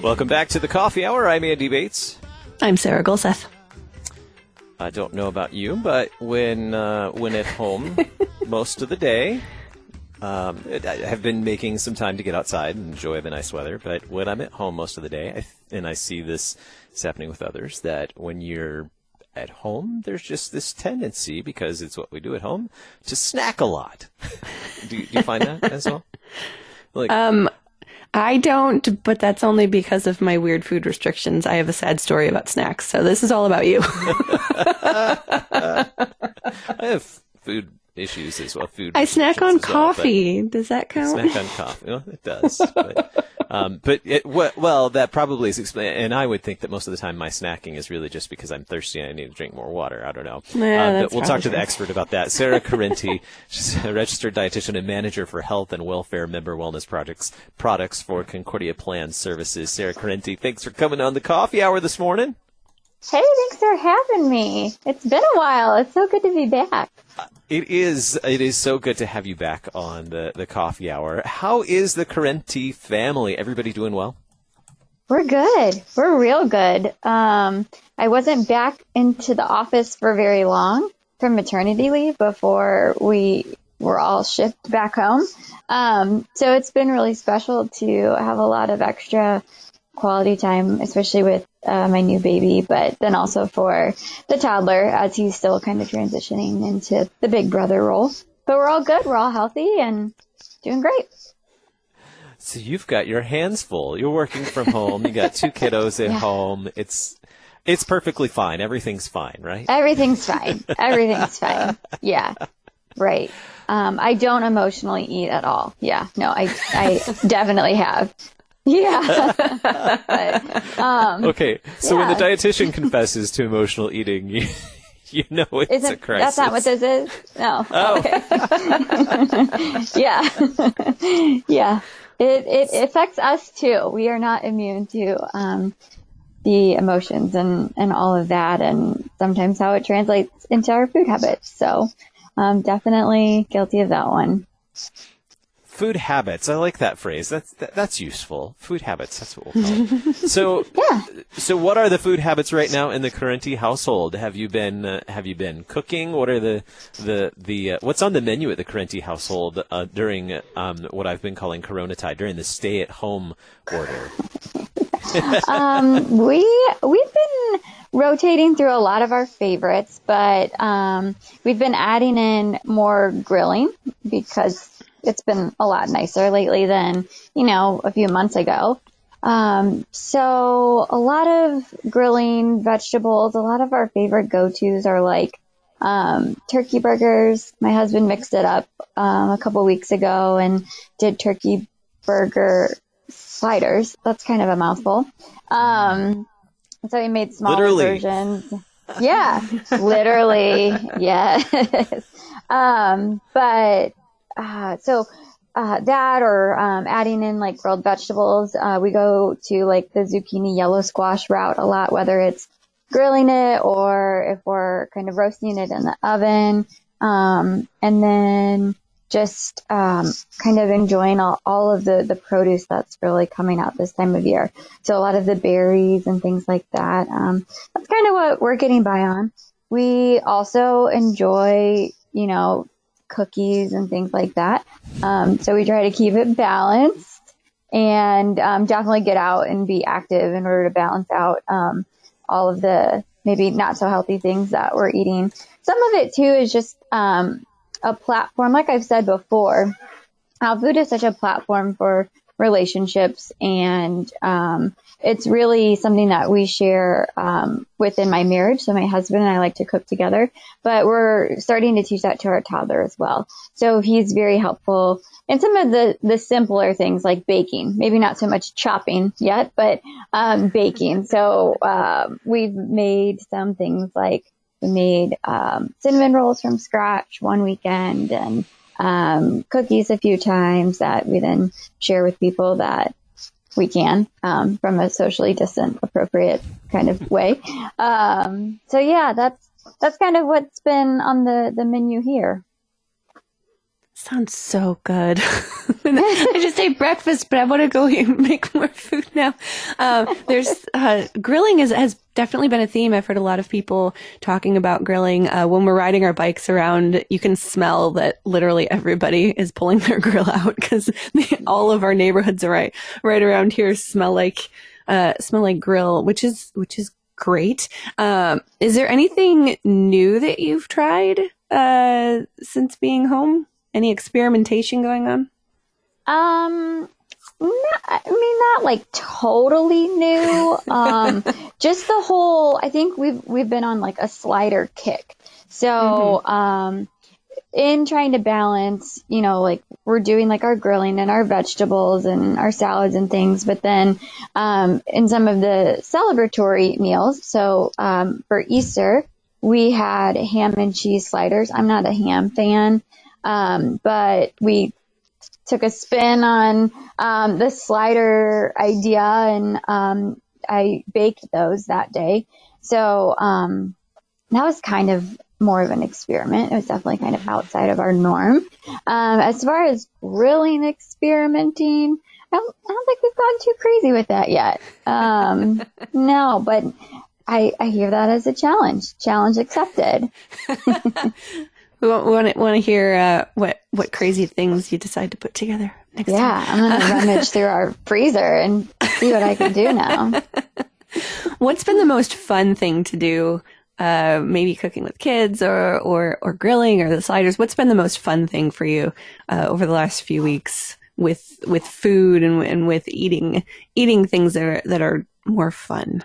Welcome back to the Coffee Hour. I'm Andy Bates. I'm Sarah Golseth. I don't know about you, but when uh, when at home most of the day, um, I have been making some time to get outside and enjoy the nice weather. But when I'm at home most of the day, I, and I see this is happening with others, that when you're at home, there's just this tendency, because it's what we do at home, to snack a lot. do, you, do you find that as well? Like, um, I don't, but that's only because of my weird food restrictions. I have a sad story about snacks, so this is all about you. I have food issues as well. Food. I snack on coffee. Well, does that count? Snack on coffee. Well, it does. But, um, but it, well, that probably is explained. And I would think that most of the time my snacking is really just because I'm thirsty and I need to drink more water. I don't know. Yeah, but we'll talk to the expert about that. Sarah Correnti, she's a registered dietitian and manager for health and welfare member wellness projects products for Concordia Plan Services. Sarah Correnti, thanks for coming on the coffee hour this morning. Hey, thanks for having me. It's been a while. It's so good to be back. It is. It is so good to have you back on the, the coffee hour. How is the Correnti family? Everybody doing well? We're good. We're real good. Um, I wasn't back into the office for very long from maternity leave before we were all shipped back home. Um, so it's been really special to have a lot of extra quality time, especially with uh, my new baby, but then also for the toddler as he's still kind of transitioning into the big brother role. But we're all good. We're all healthy and doing great. So you've got your hands full. You're working from home. You got two kiddos at yeah. home. It's it's perfectly fine. Everything's fine, right? Everything's fine. Everything's fine. Yeah. Right. Um, I don't emotionally eat at all. Yeah. No, I I definitely have. Yeah. but, um, okay. So yeah. when the dietitian confesses to emotional eating, you, you know it's Isn't, a crisis. That's not what this is? No. Oh. Okay. yeah. yeah. It, it affects us too. We are not immune to, um, the emotions and, and all of that and sometimes how it translates into our food habits. So, um, definitely guilty of that one. Food habits. I like that phrase. That's that, that's useful. Food habits. That's what we'll call it. so, yeah. So, what are the food habits right now in the Correnti household? Have you been uh, Have you been cooking? What are the the the uh, What's on the menu at the Correnti household uh, during um, what I've been calling Corona time during the stay at home order? um, we we've been rotating through a lot of our favorites, but um, we've been adding in more grilling because it's been a lot nicer lately than, you know, a few months ago. Um, so a lot of grilling vegetables, a lot of our favorite go-tos are like, um, turkey burgers. My husband mixed it up, um, a couple weeks ago and did turkey burger sliders. That's kind of a mouthful. Um, so he made small versions. Yeah, literally. Yes. Um, but uh, so uh, that or um, adding in like grilled vegetables. Uh, we go to like the zucchini yellow squash route a lot, whether it's grilling it or if we're kind of roasting it in the oven. Um, and then just um, kind of enjoying all, all of the, the produce that's really coming out this time of year. So a lot of the berries and things like that. Um, that's kind of what we're getting by on. We also enjoy, you know, cookies and things like that. Um, so we try to keep it balanced and um, definitely get out and be active in order to balance out um, all of the maybe not so healthy things that we're eating. Some of it too is just um, a platform, like I've said before. How food is such a platform for relationships and um, it's really something that we share um, within my marriage. So my husband and I like to cook together, but we're starting to teach that to our toddler as well. So he's very helpful in some of the the simpler things like baking. Maybe not so much chopping yet, but um, baking. So uh, we've made some things like we made um, cinnamon rolls from scratch one weekend and um, cookies a few times that we then share with people that we can um, from a socially distant, appropriate kind of way. Um, so yeah, that's that's kind of what's been on the the menu here. Sounds so good. I just ate breakfast, but I want to go make more food now. Um, there's uh, grilling is, has definitely been a theme. I've heard a lot of people talking about grilling. Uh, when we're riding our bikes around, you can smell that literally everybody is pulling their grill out because all of our neighborhoods are right right around here smell like uh, smell like grill, which is which is great. Um, is there anything new that you've tried uh, since being home? Any experimentation going on? Um, not, I mean, not like totally new. Um, just the whole. I think we've we've been on like a slider kick. So, mm-hmm. um, in trying to balance, you know, like we're doing like our grilling and our vegetables and our salads and things, but then um, in some of the celebratory meals, so um, for Easter, we had ham and cheese sliders. I'm not a ham fan, um, but we took a spin on um, the slider idea and um, I baked those that day. So um, that was kind of more of an experiment. It was definitely kind of outside of our norm. Um, as far as grilling experimenting, I don't, I don't, think we've gone too crazy with that yet. Um, no, but I, I hear that as a challenge. Challenge accepted. we want to want to hear uh, what what crazy things you decide to put together next yeah, time. I'm gonna rummage through our freezer and see what I can do now. What's been the most fun thing to do uh, maybe cooking with kids or, or, or grilling or the sliders. What's been the most fun thing for you, uh, over the last few weeks with, with food and, and with eating, eating things that are, that are more fun?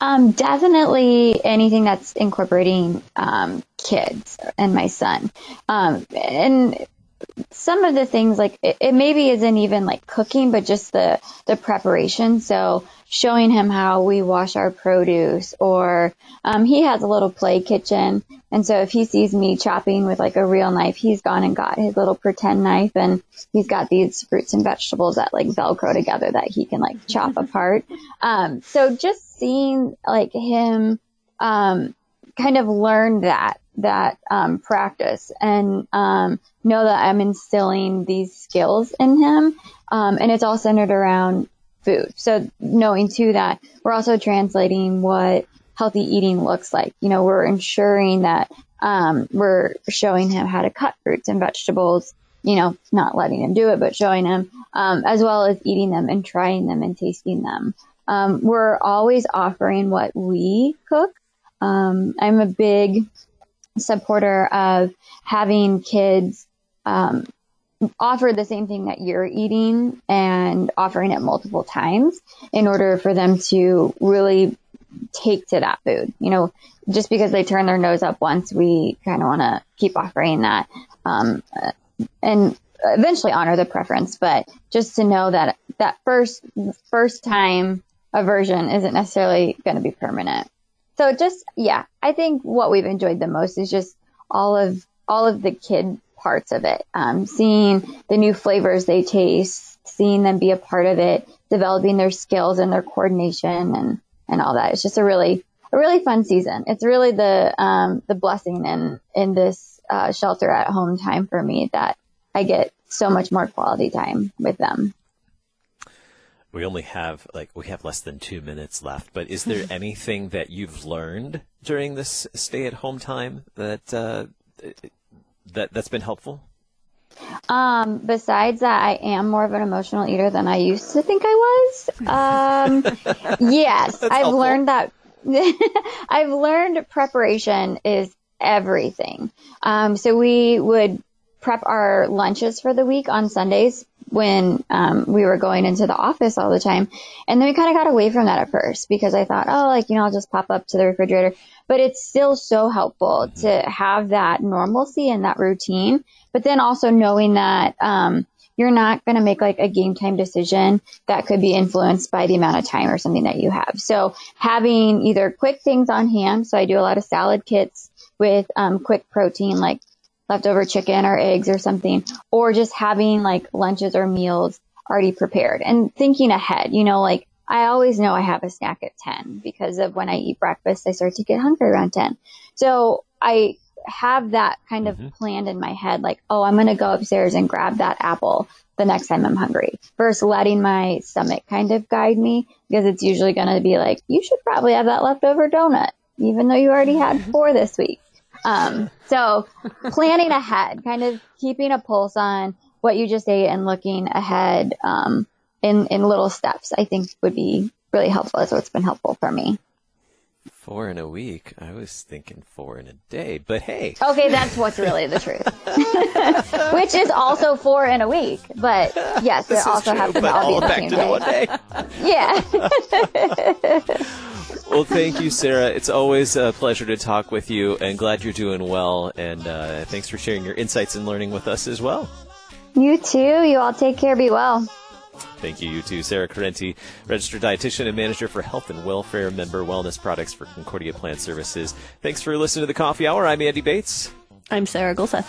Um, definitely anything that's incorporating, um, kids and my son. Um, and some of the things like it, it, maybe isn't even like cooking, but just the the preparation. So showing him how we wash our produce, or um, he has a little play kitchen, and so if he sees me chopping with like a real knife, he's gone and got his little pretend knife, and he's got these fruits and vegetables that like Velcro together that he can like chop apart. Um, so just seeing like him um, kind of learn that that um, practice and um, know that I'm instilling these skills in him. Um, and it's all centered around food. So knowing too that we're also translating what healthy eating looks like. You know, we're ensuring that um, we're showing him how to cut fruits and vegetables. You know, not letting him do it, but showing him, um, as well as eating them and trying them and tasting them. Um, we're always offering what we cook. I'm a big supporter of having kids um, offer the same thing that you're eating and offering it multiple times in order for them to really take to that food. You know, just because they turn their nose up once, we kind of want to keep offering that. Um, and eventually honor the preference, but just to know that that first, first time aversion isn't necessarily going to be permanent. So just, yeah, I think what we've enjoyed the most is just all of, all of the kid parts of it. Um, seeing the new flavors they taste, seeing them be a part of it, developing their skills and their coordination and, and all that. It's just a really, a really fun season. It's really the, um, the blessing in, in this, uh, shelter at home time for me that I get so much more quality time with them. We only have like we have less than two minutes left, but is there anything that you've learned during this stay-at-home time that uh, that that's been helpful? Um, besides that, I am more of an emotional eater than I used to think I was. Um, yes, I've helpful. learned that. I've learned preparation is everything. Um, so we would prep our lunches for the week on Sundays when um, we were going into the office all the time. And then we kind of got away from that at first because I thought, oh, like, you know, I'll just pop up to the refrigerator. But it's still so helpful mm-hmm. to have that normalcy and that routine. But then also knowing that um, you're not going to make like a game time decision that could be influenced by the amount of time or something that you have. So having either quick things on hand. So I do a lot of salad kits with um, quick protein like leftover chicken or eggs or something, or just having like lunches or meals already prepared and thinking ahead, you know, like I always know I have a snack at 10 because of when I eat breakfast, I start to get hungry around 10. So I, have that kind of mm-hmm. planned in my head, like, oh, I'm going to go upstairs and grab that apple the next time I'm hungry versus letting my stomach kind of guide me because it's usually going to be like, you should probably have that leftover donut, even though you already had four this week. Um, so planning ahead, kind of keeping a pulse on what you just ate and looking ahead, um, in, in little steps, I think would be really helpful. So what's been helpful for me. Four in a week. I was thinking four in a day, but hey. Okay, that's what's really the truth. Which is also four in a week. But yes, This it is also true, happens to all be the same one day. day. Yeah. Well, thank you, Sarah. It's always a pleasure to talk with you, and glad you're doing well. And uh, thanks for sharing your insights and learning with us as well. you too. You all take care. Be well. Thank you, you too. Sarah Correnti, registered dietitian and manager for health and welfare member wellness products for Concordia Plan Services. Thanks for listening to the Coffee Hour. I'm Andy Bates. I'm Sarah Gulseth.